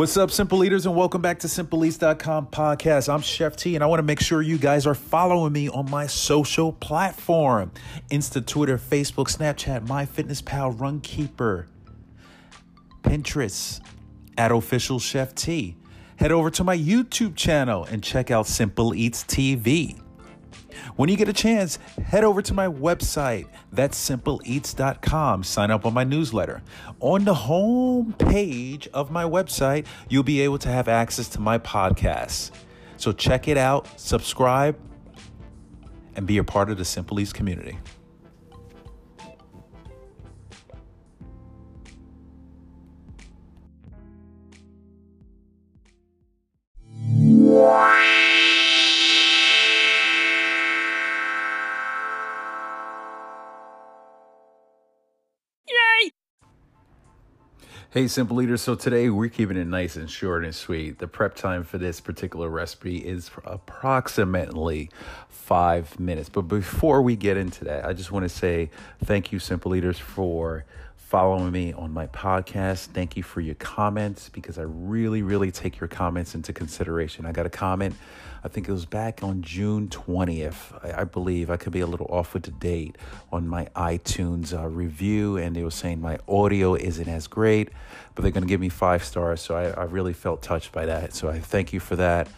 What's up, Simple Eaters, and welcome back to SimpleEats.com podcast. I'm Chef T, and I want to make sure you guys are following me on my social platform Insta, Twitter, Facebook, Snapchat, MyFitnessPal, Runkeeper, Pinterest, at Official Chef T. Head over to my YouTube channel and check out Simple Eats TV. When you get a chance, head over to my website, that's simpleeats.com. Sign up on my newsletter. On the home page of my website, you'll be able to have access to my podcasts. So check it out, subscribe, and be a part of the Simple Eats community. Hey, Simple Eaters. So today we're keeping it nice and short and sweet. The prep time for this particular recipe is approximately five minutes. But before we get into that, I just want to say thank you, Simple Eaters, for following me on my podcast. Thank you for your comments because I really, really take your comments into consideration. I got a comment, I think it was back on June 20th, I, I believe. I could be a little off with the date on my iTunes uh, review, and they were saying my audio isn't as great, but they're going to give me five stars. So I, I really felt touched by that. So I thank you for that.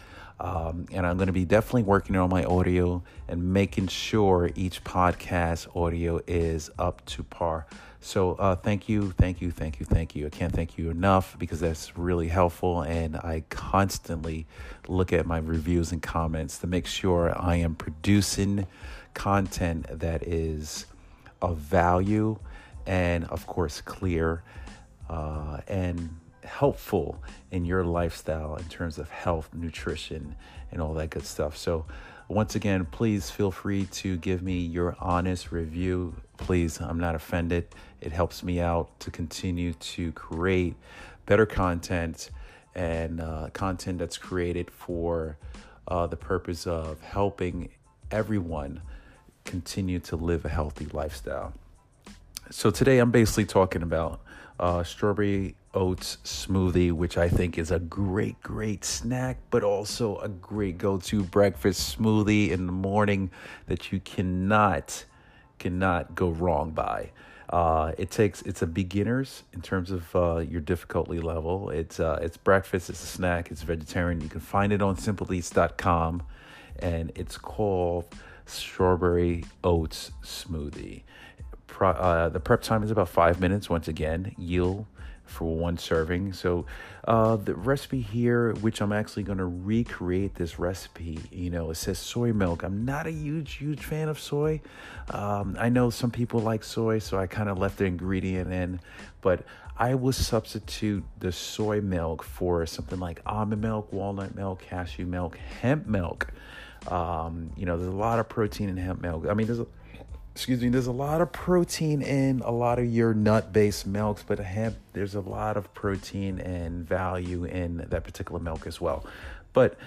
Um, and I'm going to be definitely working on my audio and making sure each podcast audio is up to par. So uh, thank you, thank you, thank you, thank you. I can't thank you enough because that's really helpful. And I constantly look at my reviews and comments to make sure I am producing content that is of value and, of course, clear uh, and helpful in your lifestyle in terms of health, nutrition, and all that good stuff. So, once again, please feel free to give me your honest review. Please, I'm not offended. It helps me out to continue to create better content and uh, content that's created for uh, the purpose of helping everyone continue to live a healthy lifestyle. So, today I'm basically talking about uh, strawberry oats smoothie, which I think is a great, great snack, but also a great go to breakfast smoothie in the morning that you cannot, cannot go wrong by. Uh, it takes it's a beginners in terms of uh, your difficulty level. It's uh, it's breakfast. It's a snack. It's vegetarian. You can find it on simpleeats.com, and it's called strawberry oats smoothie. Pro, uh, the prep time is about five minutes. Once again, yield for one serving. So uh, the recipe here, which I'm actually going to recreate this recipe, you know, it says soy milk. I'm not a huge, huge fan of soy. Um, I know some people like soy, so I kind of left the ingredient in, but I will substitute the soy milk for something like almond milk, walnut milk, cashew milk, hemp milk. Um, you know, there's a lot of protein in hemp milk. I mean, there's a excuse me, there's a lot of protein in a lot of your nut based milks, but hemp, there's a lot of protein and value in that particular milk as well. But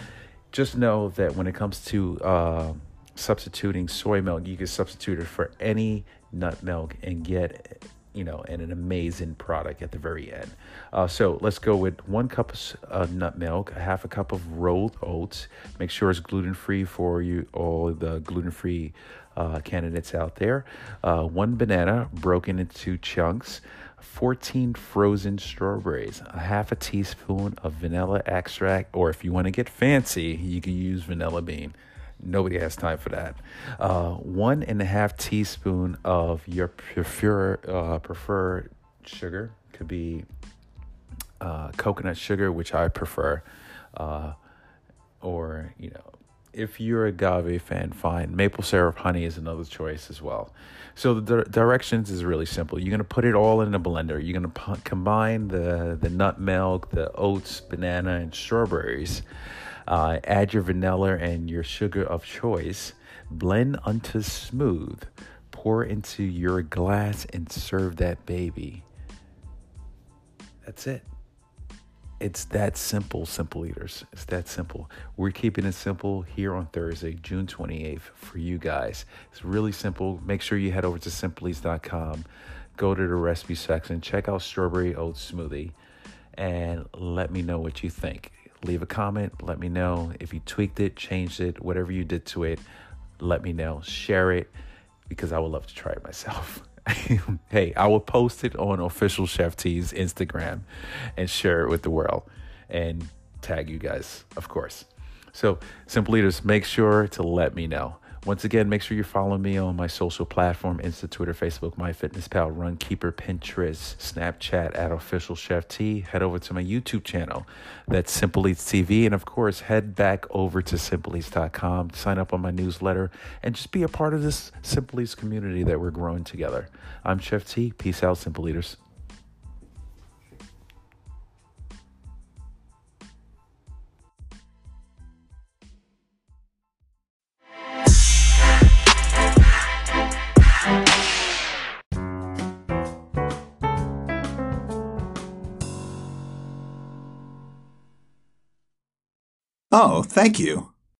just know that when it comes to uh, substituting soy milk, you can substitute it for any nut milk and get you know, and an amazing product at the very end. Uh, so let's go with one cup of uh, nut milk, a half a cup of rolled oats. Make sure it's gluten free for you, all the gluten free uh, candidates out there. Uh, one banana broken into chunks. 14 frozen strawberries, a half a teaspoon of vanilla extract, or if you want to get fancy, you can use vanilla bean. Nobody has time for that. Uh, one and a half teaspoon of your prefer, uh, preferred sugar could be uh, coconut sugar, which I prefer, uh, or you know, if you're a agave fan, fine. Maple syrup, honey is another choice as well. So the di- directions is really simple. You're gonna put it all in a blender. You're gonna p- combine the the nut milk, the oats, banana, and strawberries. Uh, add your vanilla and your sugar of choice. Blend until smooth. Pour into your glass and serve that baby. That's it. It's that simple, simple eaters. It's that simple. We're keeping it simple here on Thursday, June 28th for you guys. It's really simple. Make sure you head over to simpleeats.com, go to the recipe section, check out strawberry oat smoothie and let me know what you think. Leave a comment, let me know if you tweaked it, changed it, whatever you did to it, let me know. Share it because I would love to try it myself. hey, I will post it on official Chef T's Instagram and share it with the world and tag you guys, of course. So, Simple Eaters, make sure to let me know. Once again, make sure you follow me on my social platform Insta, Twitter, Facebook, MyFitnessPal, Runkeeper, Pinterest, Snapchat at Official Chef T. Head over to my YouTube channel. That's Simple Eats TV. And of course, head back over to simpleeats.com, sign up on my newsletter, and just be a part of this Simple Eats community that we're growing together. I'm Chef T. Peace out, Simple Eaters. Oh, thank you.